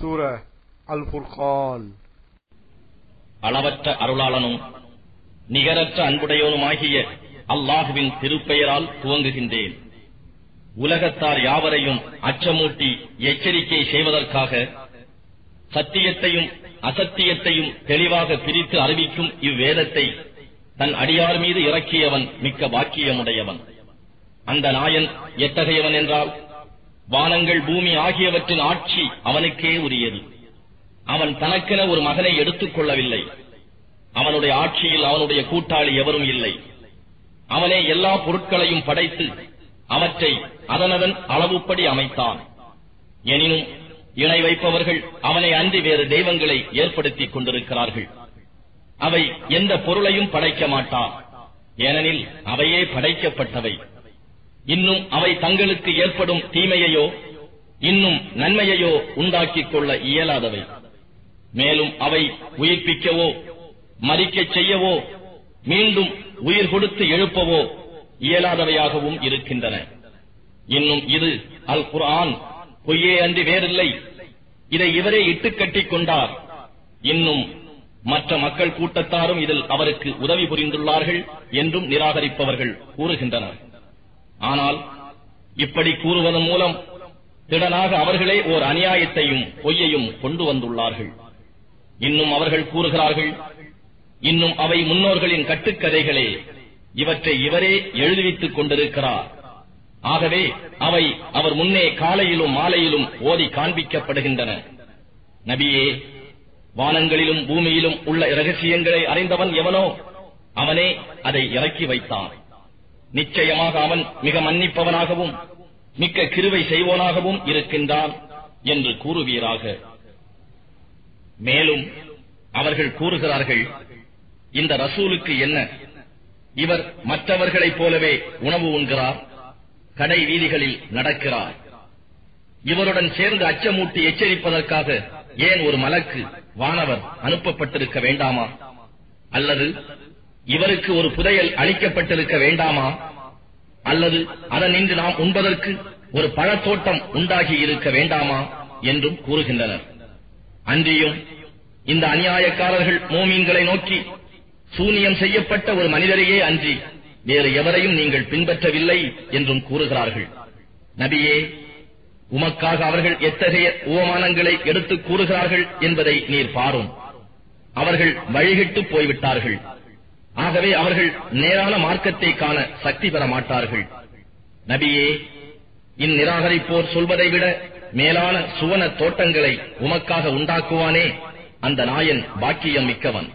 சூர அல் அளவற்ற அருளாளனும் நிகரற்ற அன்புடையவனுமாகிய அல்லாஹுவின் திருப்பெயரால் துவங்குகின்றேன். உலகத்தார் யாவரையும் அச்சமூட்டி எச்சரிக்கை செய்வதற்காக சத்தியத்தையும் அசத்தியத்தையும் தெளிவாக பிரித்து அறிவிக்கும் இவ்வேதத்தை தன் அடியார் மீது இறக்கியவன் மிக்க பாக்கியமுடையவன். அந்த நாயன் எத்தகையவன் என்றால் வானங்கள் பூமி ஆகியவற்றின் ஆட்சி அவனுக்கே உரியது. அவன் தனக்கென ஒரு மகனை எடுத்துக் கொள்ளவில்லை. அவனுடைய ஆட்சியில் அவனுடைய கூட்டாளி எவரும் இல்லை. அவனே எல்லா பொருட்களையும் படைத்து அவற்றை அதனதன் அளவுப்படி அமைத்தான். எனினும் இணை வைப்பவர்கள் அவனை அன்றி வேறு தெய்வங்களை ஏற்படுத்திக் கொண்டிருக்கிறார்கள். அவை எந்த பொருளையும் படைக்க மாட்டான். ஏனெனில் அவையே படைக்கப்பட்டவை. இன்னும் அவை தங்களுக்கு ஏற்படும் தீமையையோ இன்னும் நன்மையையோ உண்டாக்கிக் கொள்ள இயலாதவை. மேலும் அவை உயிர்ப்பிக்கவோ மறிக்கச் செய்யவோ மீண்டும் உயிர் கொடுத்து எழுப்பவோ இயலாதவையாகவும் இருக்கின்றன. இன்னும் இது அல் குர்ஆன் பொய்யே அன்றி வேறில்லை. இதை இவரே இட்டுக்கட்டிக் கொண்டார். இன்னும் மற்ற மக்கள் கூட்டத்தாரும் இதில் அவருக்கு உதவி புரிந்துள்ளார்கள் என்றும் நிராகரிப்பவர்கள் கூறுகின்றனர். ஆனால் இப்படி கூறுவதன் மூலம் திடனாக அவர்களே ஓர் அநியாயத்தையும் பொய்யையும் கொண்டு வந்துள்ளார்கள். இன்னும் அவர்கள் கூறுகிறார்கள் இன்னும் அவை முன்னோர்களின் கட்டுக்கதைகளே இவற்றை இவரே எழுதுவித்துக் கொண்டிருக்கிறார். ஆகவே அவை அவர் முன்னே காலையிலும் மாலையிலும் ஓதி காண்பிக்கப்படுகின்றன. நபியே வானங்களிலும் பூமியிலும் உள்ள இரகசியங்களை அறிந்தவன் எவனோ அவனே அதை இறக்கி வைத்தான். நிச்சயமாக அவன் மிக மன்னிப்பவனாகவும் மிக்க கிருவை செய்வோனாகவும் இருக்கின்றான் என்று கூறுவீராக. மேலும் அவர்கள் கூறுகிறார்கள் இந்த ரசூலுக்கு என்ன? இவர் மற்றவர்களைப் போலவே உணவு உண்கிறார் கடை வீதிகளில் நடக்கிறார். இவருடன் சேர்ந்து அச்சமூட்டி எச்சரிப்பதற்காக ஏன் ஒரு மலக்கு வானவர் அனுப்பப்பட்டிருக்க வேண்டாமா? அல்லது இவருக்கு ஒரு புதையல் அளிக்கப்பட்டிருக்க வேண்டாமா? அல்லது அதனின்று நாம் உண்பதற்கு ஒரு பழத்தோட்டம் உண்டாகி இருக்க வேண்டாமா என்றும் கூறுகின்றனர். அன்றியும் இந்த அநியாயக்காரர்கள் மோமீன்களை நோக்கி சூனியம் செய்யப்பட்ட ஒரு மனிதரையே அன்றி வேறு எவரையும் நீங்கள் பின்பற்றவில்லை என்றும் கூறுகிறார்கள். நபியே உமக்காக அவர்கள் எத்தகைய உவமானங்களை எடுத்துக் கூறுகிறார்கள் என்பதை நீர் பாரும். அவர்கள் வழிகிட்டு போய்விட்டார்கள். ஆகவே அவர்கள் நேரான மார்க்கத்தை காண சக்தி பெற மாட்டார்கள். நபியே இந்நிராகரிப்போர் சொல்வதை விட மேலான சுவன தோட்டங்களை உமக்காக உண்டாக்குவானே அந்த நாயன் பாக்கியம் மிக்கவன்.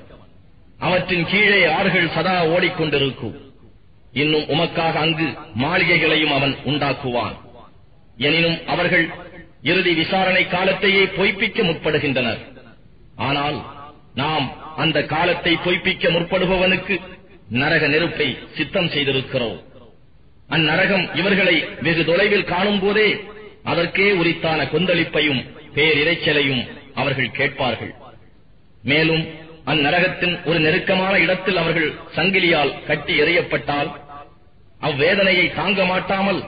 அவற்றின் கீழே ஆறுகள் சதா ஓடிக்கொண்டிருக்கும். இன்னும் உமக்காக அங்கு மாளிகைகளையும் அவன் உண்டாக்குவான். எனினும் அவர்கள் இறுதி விசாரணை காலத்தையே பொய்ப்பிக்க முற்படுகின்றனர். ஆனால் நாம் அந்த காலத்தை பொய்ப்பிக்க முற்படுபவனுக்கு நரக நெருப்பை சித்தம் செய்திருக்கிறோம். அந்நரகம் இவர்களை வெகு தொலைவில் காணும் போதே அதற்கே உரித்தான கொந்தளிப்பையும் பேரிரைச்சலையும் அவர்கள் கேட்பார்கள். மேலும் அந்நரகத்தின் ஒரு நெருக்கமான இடத்தில் அவர்கள் சங்கிலியால் கட்டி எறியப்பட்டால் அவ்வேதனையை தாங்க மாட்டாமல்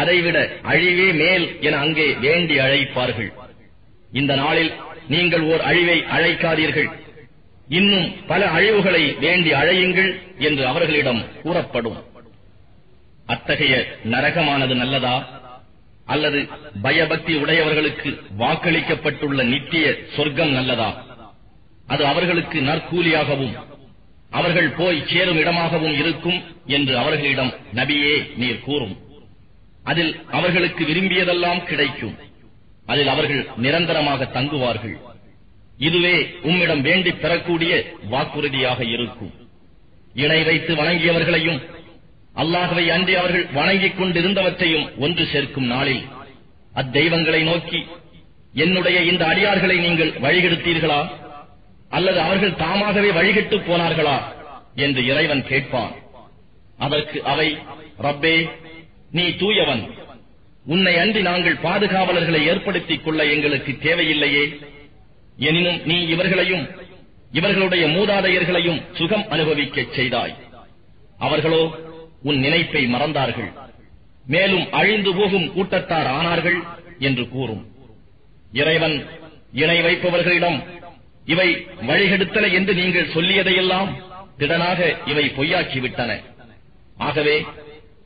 அதைவிட அழிவே மேல் என அங்கே வேண்டி அழைப்பார்கள். இந்த நாளில் நீங்கள் ஓர் அழிவை அழைக்காதீர்கள். இன்னும் பல அழிவுகளை வேண்டி அழையுங்கள் என்று அவர்களிடம் கூறப்படும். அத்தகைய நரகமானது நல்லதா? அல்லது பயபக்தி உடையவர்களுக்கு வாக்களிக்கப்பட்டுள்ள நித்திய சொர்க்கம் நல்லதா? அது அவர்களுக்கு நற்கூலியாகவும் அவர்கள் போய் சேரும் இடமாகவும் இருக்கும் என்று அவர்களிடம் நபியே நீர் கூறும். அதில் அவர்களுக்கு விரும்பியதெல்லாம் கிடைக்கும். அதில் அவர்கள் நிரந்தரமாக தங்குவார்கள். இதுவே உம்மிடம் வேண்டி பெறக்கூடிய வாக்குறுதியாக இருக்கும். இணை வைத்து வணங்கியவர்களையும் அல்லாஹவை அன்றி அவர்கள் வணங்கிக் கொண்டிருந்தவற்றையும் ஒன்று சேர்க்கும் நாளில் அத்தெய்வங்களை நோக்கி என்னுடைய இந்த அடியார்களை நீங்கள் வழிகெடுத்தீர்களா? அல்லது அவர்கள் தாமாகவே வழிகிட்டு போனார்களா? என்று இறைவன் கேட்பான். அதற்கு அவை ரப்பே நீ தூயவன் உன்னை அன்றி நாங்கள் பாதுகாவலர்களை ஏற்படுத்திக் கொள்ள எங்களுக்கு தேவையில்லையே. எனினும் நீ இவர்களையும் இவர்களுடைய மூதாதையர்களையும் சுகம் அனுபவிக்கச் செய்தாய். அவர்களோ உன் நினைப்பை மறந்தார்கள். மேலும் அழிந்து போகும் கூட்டத்தார் ஆனார்கள் என்று கூறும். இறைவன் இணை வைப்பவர்களிடம் இவை வழிகெடுத்தன என்று நீங்கள் சொல்லியதையெல்லாம் திடனாக இவை பொய்யாக்கிவிட்டன. ஆகவே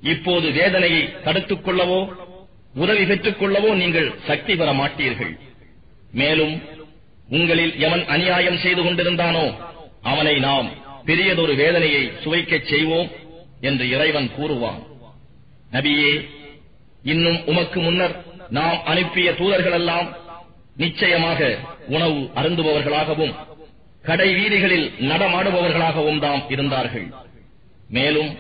இப்போது வேதனையை தடுத்துக் கொள்ளவோ உதவி பெற்றுக் கொள்ளவோ நீங்கள் சக்தி பெற மாட்டீர்கள். மேலும் உங்களில் எவன் அநியாயம் செய்து கொண்டிருந்தானோ அவனை நாம் பெரியதொரு வேதனையை சுவைக்கச் செய்வோம் என்று இறைவன் கூறுவான். நபியே இன்னும் உமக்கு முன்னர் நாம் அனுப்பிய தூதர்களெல்லாம் நிச்சயமாக உணவு அருந்துபவர்களாகவும் கடை வீதிகளில் நடமாடுபவர்களாகவும் தாம் இருந்தார்கள். மேலும்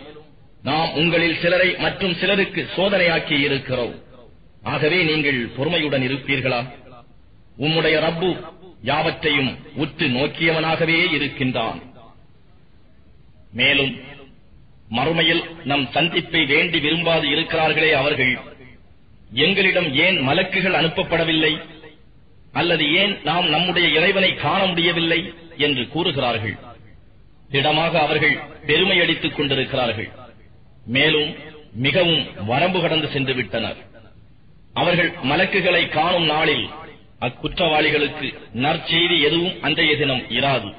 நாம் உங்களில் சிலரை மற்றும் சிலருக்கு சோதனையாக்கி இருக்கிறோம் ஆகவே நீங்கள் பொறுமையுடன் இருப்பீர்களா? உம்முடைய ரப்பு யாவற்றையும் உற்று நோக்கியவனாகவே இருக்கின்றான். மேலும் மறுமையில் நம் சந்திப்பை வேண்டி விரும்பாது இருக்கிறார்களே அவர்கள். எங்களிடம் ஏன் மலக்குகள் அனுப்பப்படவில்லை? அல்லது ஏன் நாம் நம்முடைய இறைவனை காண முடியவில்லை? என்று கூறுகிறார்கள். திடமாக அவர்கள் பெருமை அடித்துக் கொண்டிருக்கிறார்கள். மேலும் மிகவும் வரம்பு கடந்து சென்று விட்டனர் அவர்கள் மலக்குகளை காணும் நாளில் அக்குற்றவாளிகளுக்கு நற்செய்தி எதுவும் அன்றைய தினம் இராது.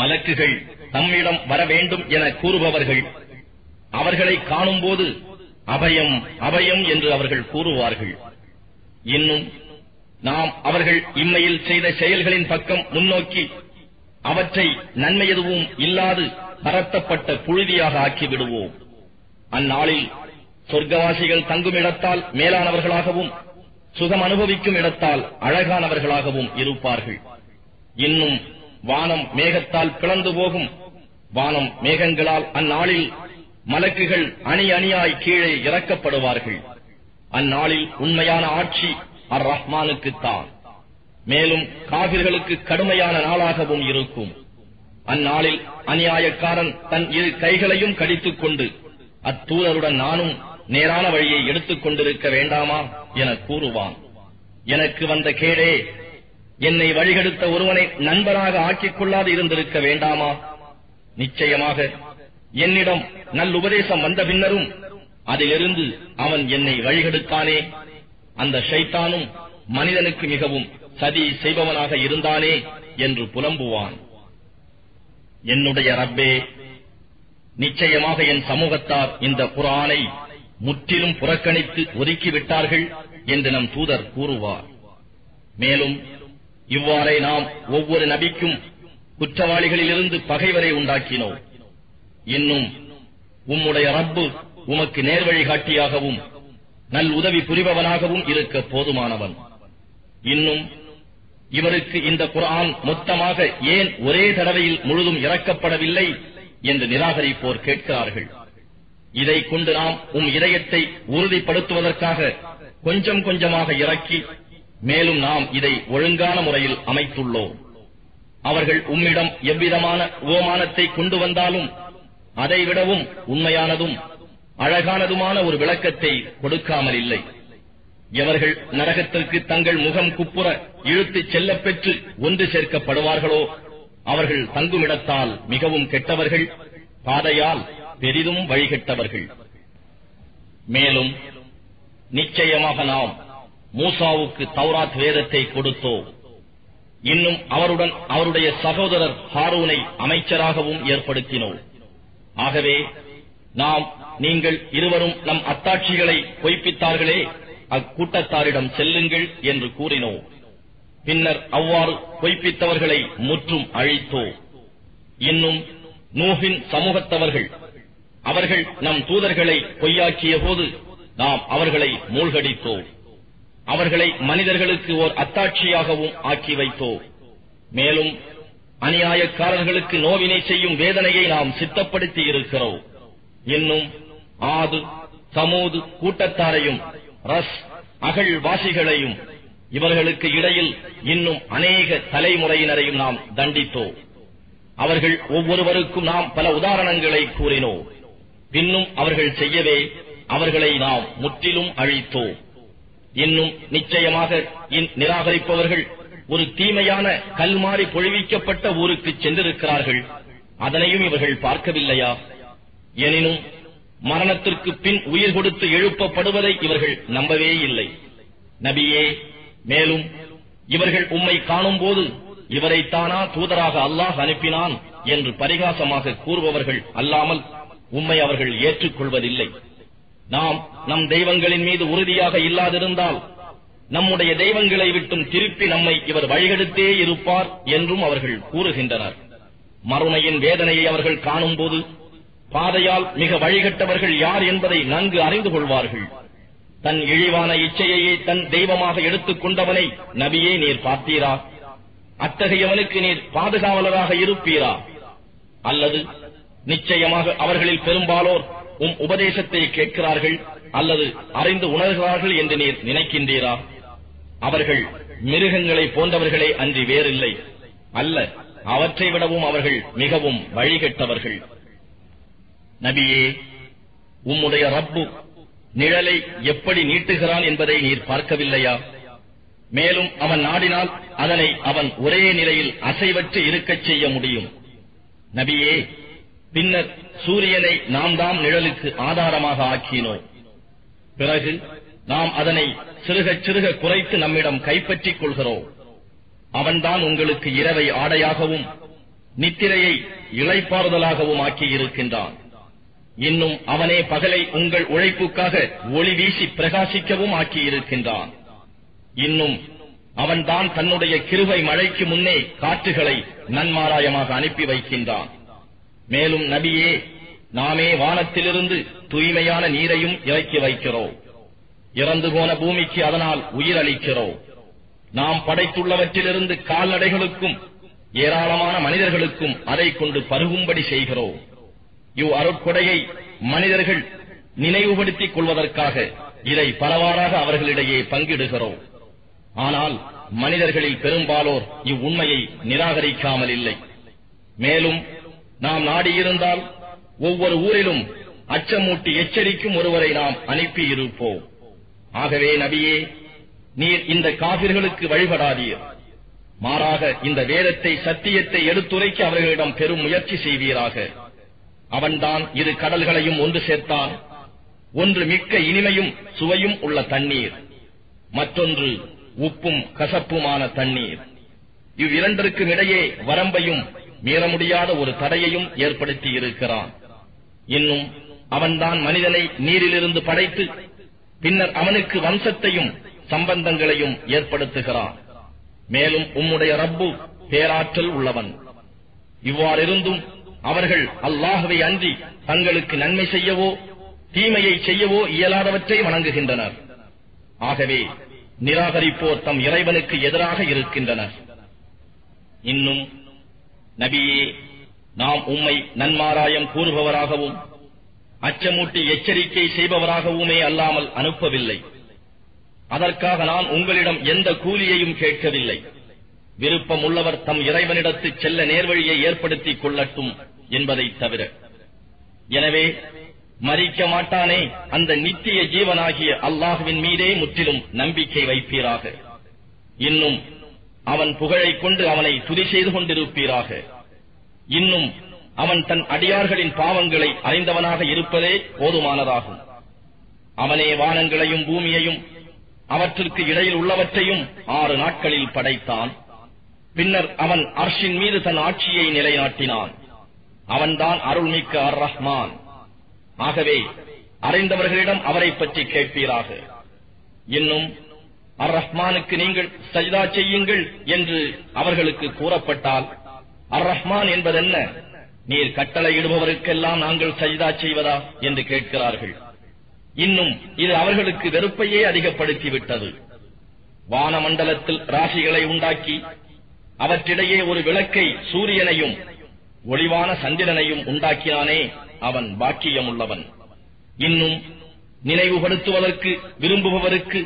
மலக்குகள் தம்மிடம் வர வேண்டும் என கூறுபவர்கள் அவர்களை காணும்போது அபயம் அபயம் என்று அவர்கள் கூறுவார்கள். இன்னும் நாம் அவர்கள் இம்மையில் செய்த செயல்களின் பக்கம் முன்னோக்கி அவற்றை நன்மை எதுவும் இல்லாது பரத்தப்பட்ட புழுதியாக ஆக்கி விடுவோம் அந்நாளில் சொர்க்கவாசிகள் தங்கும் இடத்தால் மேலானவர்களாகவும் சுகம் அனுபவிக்கும் இடத்தால் அழகானவர்களாகவும் இருப்பார்கள். இன்னும் வானம் மேகத்தால் பிளந்து போகும். வானம் மேகங்களால் அந்நாளில் மலக்குகள் அணி அணியாய் கீழே இறக்கப்படுவார்கள். அந்நாளில் உண்மையான ஆட்சி அர் ரஹ்மானுக்குத்தான் மேலும் காவிர்களுக்கு கடுமையான நாளாகவும் இருக்கும். அந்நாளில் அநியாயக்காரன் தன் இரு கைகளையும் கடித்துக் கொண்டு அத்தூதருடன் நானும் நேரான வழியை எடுத்துக் கொண்டிருக்க வேண்டாமா என கூறுவான். எனக்கு வந்த கேடே என்னை வழிகெடுத்த ஒருவனை நண்பராக ஆக்கிக் கொள்ளாது இருந்திருக்க வேண்டாமா? நிச்சயமாக என்னிடம் நல்லுபதேசம் வந்த பின்னரும் அதிலிருந்து அவன் என்னை வழிகெடுத்தானே. அந்த ஷைத்தானும் மனிதனுக்கு மிகவும் சதி செய்பவனாக இருந்தானே என்று புலம்புவான். என்னுடைய ரப்பே நிச்சயமாக என் சமூகத்தார் இந்த குரானை முற்றிலும் புறக்கணித்து ஒதுக்கிவிட்டார்கள் என்று நம் தூதர் கூறுவார். மேலும் இவ்வாறே நாம் ஒவ்வொரு நபிக்கும் குற்றவாளிகளிலிருந்து பகைவரை உண்டாக்கினோம். இன்னும் உம்முடைய ரப்பு உமக்கு நேர்வழிகாட்டியாகவும் நல் உதவி புரிபவனாகவும் இருக்க போதுமானவன். இன்னும் இவருக்கு இந்த குரான் மொத்தமாக ஏன் ஒரே தடவையில் முழுதும் இறக்கப்படவில்லை என்று நிராகரிப்போர் கேட்கிறார்கள். இதை கொண்டு நாம் உம் இதயத்தை உறுதிப்படுத்துவதற்காக கொஞ்சம் கொஞ்சமாக இறக்கி மேலும் நாம் இதை ஒழுங்கான முறையில் அமைத்துள்ளோம். அவர்கள் உம்மிடம் எவ்விதமான உபமானத்தை கொண்டு வந்தாலும் அதைவிடவும் உண்மையானதும் அழகானதுமான ஒரு விளக்கத்தை கொடுக்காமல் இல்லை. எவர்கள் நரகத்திற்கு தங்கள் முகம் குப்புற இழுத்துச் செல்லப்பெற்று ஒன்று சேர்க்கப்படுவார்களோ அவர்கள் தங்குமிடத்தால் மிகவும் கெட்டவர்கள் பாதையால் பெரிதும் வழிகட்டவர்கள். மேலும் நிச்சயமாக நாம் மூசாவுக்கு தௌராத் வேதத்தை கொடுத்தோம் இன்னும் அவருடன் அவருடைய சகோதரர் ஹாரூனை அமைச்சராகவும் ஏற்படுத்தினோம் ஆகவே நாம் நீங்கள் இருவரும் நம் அத்தாட்சிகளை பொய்ப்பித்தார்களே அக்கூட்டத்தாரிடம் செல்லுங்கள் என்று கூறினோம் பின்னர் அவ்வாறு பொய்ப்பித்தவர்களை முற்றும் அழித்தோ. இன்னும் நூஹின் சமூகத்தவர்கள் அவர்கள் நம் தூதர்களை பொய்யாக்கிய போது நாம் அவர்களை மூழ்கடித்தோம். அவர்களை மனிதர்களுக்கு ஓர் அத்தாட்சியாகவும் ஆக்கி வைத்தோம். மேலும் அநியாயக்காரர்களுக்கு நோவினை செய்யும் வேதனையை நாம் சித்தப்படுத்தி இருக்கிறோம். இன்னும் ஆது சமூது கூட்டத்தாரையும் ரஸ் அகழ்வாசிகளையும் இவர்களுக்கு இடையில் இன்னும் அநேக தலைமுறையினரையும் நாம் தண்டித்தோம். அவர்கள் ஒவ்வொருவருக்கும் நாம் பல உதாரணங்களை கூறினோம். பின்னும் அவர்கள் செய்யவே அவர்களை நாம் முற்றிலும் அழித்தோம் இன்னும் நிச்சயமாக நிராகரிப்பவர்கள் ஒரு தீமையான கல்மாறி பொழிவிக்கப்பட்ட ஊருக்கு சென்றிருக்கிறார்கள். அதனையும் இவர்கள் பார்க்கவில்லையா? எனினும் மரணத்திற்கு பின் உயிர் கொடுத்து எழுப்பப்படுவதை இவர்கள் நம்பவே இல்லை. நபியே மேலும் இவர்கள் உம்மை காணும் போது இவரைத்தானா தூதராக அல்லாஹ் அனுப்பினான் என்று பரிகாசமாக கூறுபவர்கள் அல்லாமல் உம்மை அவர்கள் ஏற்றுக்கொள்வதில்லை. நாம் நம் தெய்வங்களின் மீது உறுதியாக இல்லாதிருந்தால் நம்முடைய தெய்வங்களை விட்டும் திருப்பி நம்மை இவர் வழிகெடுத்தே இருப்பார் என்றும் அவர்கள் கூறுகின்றனர். மறுமையின் வேதனையை அவர்கள் காணும்போது பாதையால் மிக வழிகட்டவர்கள் யார் என்பதை நன்கு அறிந்து கொள்வார்கள். தன் இழிவான இச்சையையே தன் தெய்வமாக எடுத்துக் கொண்டவனை நபியே நீர் பார்த்தீரா? அத்தகையவனுக்கு நீர் பாதுகாவலராக இருப்பீரா? அல்லது நிச்சயமாக அவர்களில் பெரும்பாலோர் உம் உபதேசத்தை கேட்கிறார்கள் அல்லது அறிந்து உணர்கிறார்கள் என்று நீர் நினைக்கின்றீரா? அவர்கள் மிருகங்களை போன்றவர்களே அன்றி வேறில்லை. அல்ல அவற்றை விடவும் அவர்கள் மிகவும் வழிகட்டவர்கள். நபியே உம்முடைய ரப்பு நிழலை எப்படி நீட்டுகிறான் என்பதை நீர் பார்க்கவில்லையா? மேலும் அவன் நாடினால் அதனை அவன் ஒரே நிலையில் அசைவற்று இருக்கச் செய்ய முடியும். நபியே பின்னர் சூரியனை நாம் தாம் நிழலுக்கு ஆதாரமாக ஆக்கினோம். பிறகு நாம் அதனை சிறுகச் சிறுக குறைத்து நம்மிடம் கைப்பற்றிக் கொள்கிறோம். அவன்தான் உங்களுக்கு இரவை ஆடையாகவும் நித்திரையை இழைப்பாறுதலாகவும் ஆக்கியிருக்கின்றான். இன்னும் அவனே பகலை உங்கள் உழைப்புக்காக ஒளி வீசி பிரகாசிக்கவும் ஆக்கியிருக்கின்றான். இன்னும் அவன்தான் தன்னுடைய கிருவை மழைக்கு முன்னே காற்றுகளை நன்மாராயமாக அனுப்பி வைக்கின்றான். மேலும் நபியே நாமே வானத்திலிருந்து தூய்மையான நீரையும் இறக்கி வைக்கிறோம். இறந்து போன பூமிக்கு அதனால் உயிரளிக்கிறோம். நாம் படைத்துள்ளவற்றிலிருந்து கால்நடைகளுக்கும் ஏராளமான மனிதர்களுக்கும் அதை கொண்டு பருகும்படி செய்கிறோம். இவ் அருட்கொடையை மனிதர்கள் நினைவுபடுத்திக் கொள்வதற்காக இதை பலவாறாக அவர்களிடையே பங்கிடுகிறோம். ஆனால் மனிதர்களில் பெரும்பாலோர் இவ்வுண்மையை நிராகரிக்காமல் இல்லை மேலும் நாம் நாடியிருந்தால் ஒவ்வொரு ஊரிலும் அச்சமூட்டி எச்சரிக்கும் ஒருவரை நாம் அனுப்பியிருப்போம். ஆகவே நபியே நீர் இந்த காவிர்களுக்கு வழிபடாதீர். மாறாக இந்த வேதத்தை சத்தியத்தை எடுத்துரைக்க அவர்களிடம் பெரும் முயற்சி செய்வீராக. அவன்தான் இரு கடல்களையும் ஒன்று சேர்த்தான். ஒன்று மிக்க இனிமையும் சுவையும் உள்ள தண்ணீர். மற்றொன்று உப்பும் கசப்புமான தண்ணீர். இவ்விரண்டிற்கும் இடையே வரம்பையும் மீற முடியாத ஒரு தடையையும் ஏற்படுத்தி இருக்கிறான் இன்னும் அவன்தான் மனிதனை நீரிலிருந்து படைத்து பின்னர் அவனுக்கு வம்சத்தையும் சம்பந்தங்களையும் ஏற்படுத்துகிறான். மேலும் உம்முடைய ரப்பு பேராற்றல் உள்ளவன். இவ்வாறிருந்தும் அவர்கள் அல்லாஹவை அன்றி தங்களுக்கு நன்மை செய்யவோ தீமையை செய்யவோ இயலாதவற்றை வணங்குகின்றனர். ஆகவே நிராகரிப்போர் தம் இறைவனுக்கு எதிராக இருக்கின்றனர். இன்னும் நபியே நாம் உம்மை நன்மாராயம் கூறுபவராகவும் அச்சமூட்டி எச்சரிக்கை செய்பவராகவுமே அல்லாமல் அனுப்பவில்லை. அதற்காக நான் உங்களிடம் எந்த கூலியையும் கேட்கவில்லை. விருப்பம் உள்ளவர் தம் இறைவனிடத்து செல்ல நேர்வழியை ஏற்படுத்திக் கொள்ளட்டும் என்பதை தவிர. எனவே மறிக்க மாட்டானே அந்த நித்திய ஜீவனாகிய அல்லாஹுவின் மீதே முற்றிலும் நம்பிக்கை வைப்பீராக. இன்னும் அவன் புகழைக் கொண்டு அவனை துதி செய்து கொண்டிருப்பீராக. இன்னும் அவன் தன் அடியார்களின் பாவங்களை அறிந்தவனாக இருப்பதே போதுமானதாகும். அவனே வானங்களையும் பூமியையும் அவற்றிற்கு இடையில் உள்ளவற்றையும் ஆறு நாட்களில் படைத்தான். பின்னர் அவன் அர்ஷின் மீது தன் ஆட்சியை நிலைநாட்டினான். அவன்தான் அருள்மிக்க அர் ரஹ்மான் ஆகவே அறிந்தவர்களிடம் அவரை பற்றி கேட்பீராக. இன்னும் அர் ரஹ்மானுக்கு நீங்கள் சஜிதா செய்யுங்கள் என்று அவர்களுக்கு கூறப்பட்டால் அர் ரஹ்மான் என்பதென்ன? நீர் கட்டளையிடுபவருக்கெல்லாம் நாங்கள் சஜிதா செய்வதா என்று கேட்கிறார்கள். இன்னும் இது அவர்களுக்கு வெறுப்பையே அதிகப்படுத்திவிட்டது. வானமண்டலத்தில் ராசிகளை உண்டாக்கி அவற்றிடையே ஒரு விளக்கை சூரியனையும் ஒளிவான சந்திரனையும் உண்டாக்கினானே அவன் பாக்கியமுள்ளவன். இன்னும் நினைவுபடுத்துவதற்கு விரும்புபவருக்கு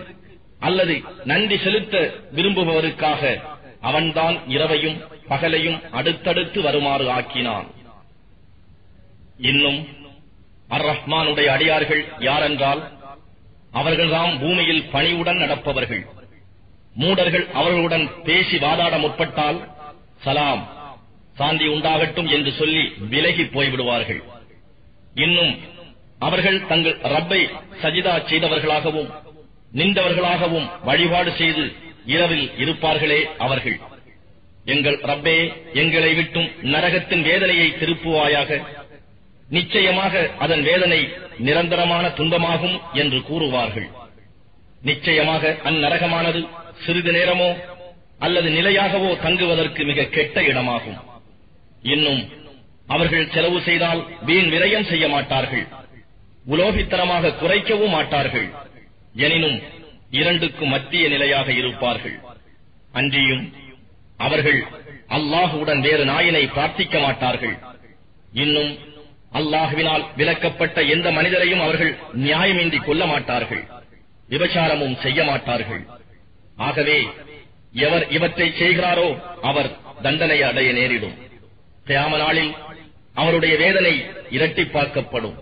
அல்லது நன்றி செலுத்த விரும்புபவருக்காக அவன்தான் இரவையும் பகலையும் அடுத்தடுத்து வருமாறு ஆக்கினான். இன்னும் அர் ரஹ்மானுடைய அடியார்கள் யாரென்றால் அவர்கள்தான் பூமியில் பணிவுடன் நடப்பவர்கள். மூடர்கள் அவர்களுடன் பேசி வாதாட முற்பட்டால் சலாம் சாந்தி உண்டாகட்டும் என்று சொல்லி விலகி போய்விடுவார்கள். இன்னும் அவர்கள் தங்கள் ரப்பை சஜிதா செய்தவர்களாகவும் நின்றவர்களாகவும் வழிபாடு செய்து இரவில் இருப்பார்களே அவர்கள். எங்கள் ரப்பே எங்களை விட்டும் நரகத்தின் வேதனையை திருப்புவாயாக. நிச்சயமாக அதன் வேதனை நிரந்தரமான துன்பமாகும் என்று கூறுவார்கள். நிச்சயமாக அந்நரகமானது சிறிது நேரமோ அல்லது நிலையாகவோ தங்குவதற்கு மிக கெட்ட இடமாகும். இன்னும் அவர்கள் செலவு செய்தால் வீண் விரயம் செய்ய மாட்டார்கள். உலோகித்தனமாக குறைக்கவும் மாட்டார்கள். எனினும் இரண்டுக்கு மத்திய நிலையாக இருப்பார்கள். அன்றியும் அவர்கள் அல்லாஹுடன் வேறு நாயினை பிரார்த்திக்க மாட்டார்கள். இன்னும் அல்லாஹுவினால் விலக்கப்பட்ட எந்த மனிதரையும் அவர்கள் நியாயமின்றி கொல்ல மாட்டார்கள். விபச்சாரமும் செய்ய மாட்டார்கள். ஆகவே எவர் இவற்றை செய்கிறாரோ அவர் தண்டனை அடைய நேரிடும். கியாம நாளில் அவருடைய வேதனை இரட்டிப்பாக்கப்படும்.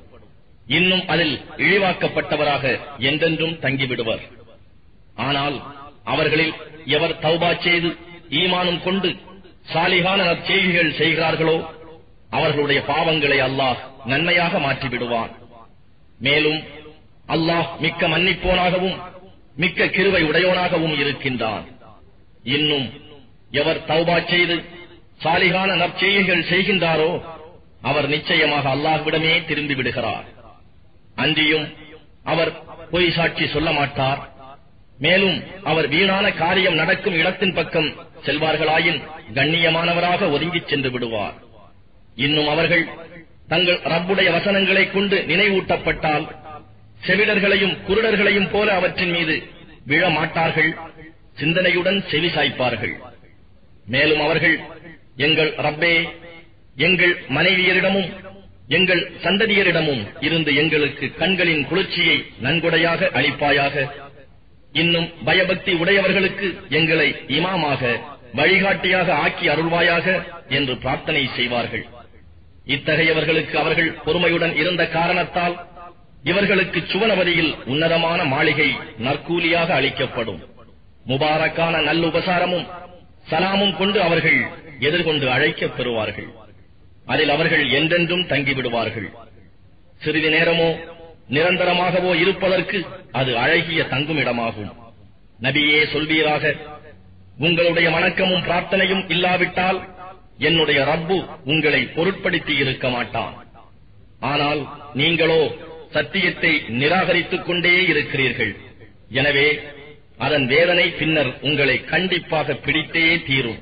இன்னும் அதில் இழிவாக்கப்பட்டவராக என்றென்றும் தங்கிவிடுவர். ஆனால் அவர்களில் எவர் தௌபா செய்து ஈமானும் கொண்டு சாலிகான நற்செய்திகள் செய்கிறார்களோ அவர்களுடைய பாவங்களை அல்லாஹ் நன்மையாக மாற்றிவிடுவான். மேலும் அல்லாஹ் மிக்க மன்னிப்போனாகவும் மிக்க கிருவை உடையோனாகவும் இருக்கின்றான். இன்னும் எவர் தௌபா செய்து சாலிகான நற்செய்திகள் செய்கின்றாரோ அவர் நிச்சயமாக அல்லாஹ்விடமே திரும்பி விடுகிறார். அன்றியும் அவர் பொய் சாட்சி சொல்ல மாட்டார். மேலும் அவர் வீணான காரியம் நடக்கும் இடத்தின் பக்கம் செல்வார்களாயின் கண்ணியமானவராக ஒதுங்கிச் சென்று விடுவார். இன்னும் அவர்கள் தங்கள் ரப்புடைய வசனங்களை கொண்டு நினைவூட்டப்பட்டால் செவிடர்களையும் குருடர்களையும் போல அவற்றின் மீது விழ மாட்டார்கள் சிந்தனையுடன் செவி சாய்ப்பார்கள். மேலும் அவர்கள் எங்கள் ரப்பே எங்கள் மனைவியரிடமும் எங்கள் சந்ததியரிடமும் இருந்து எங்களுக்கு கண்களின் குளிர்ச்சியை நன்கொடையாக அளிப்பாயாக. இன்னும் பயபக்தி உடையவர்களுக்கு எங்களை இமாமாக வழிகாட்டியாக ஆக்கி அருள்வாயாக என்று பிரார்த்தனை செய்வார்கள். இத்தகையவர்களுக்கு அவர்கள் பொறுமையுடன் இருந்த காரணத்தால் இவர்களுக்கு சுவனவதியில் உன்னதமான மாளிகை நற்கூலியாக அளிக்கப்படும். முபாரக்கான நல்லுபசாரமும் சலாமும் கொண்டு அவர்கள் எதிர்கொண்டு அழைக்கப் பெறுவார்கள். அதில் அவர்கள் என்றென்றும் தங்கிவிடுவார்கள். சிறிது நேரமோ நிரந்தரமாகவோ இருப்பதற்கு அது அழகிய தங்குமிடமாகும். நபியே சொல்வீராக உங்களுடைய வணக்கமும் பிரார்த்தனையும் இல்லாவிட்டால் என்னுடைய ரப்பு உங்களை பொருட்படுத்தி இருக்க மாட்டான். ஆனால் நீங்களோ சத்தியத்தை நிராகரித்துக் கொண்டே இருக்கிறீர்கள். எனவே அதன் வேதனை பின்னர் உங்களை கண்டிப்பாக பிடித்தே தீரும்.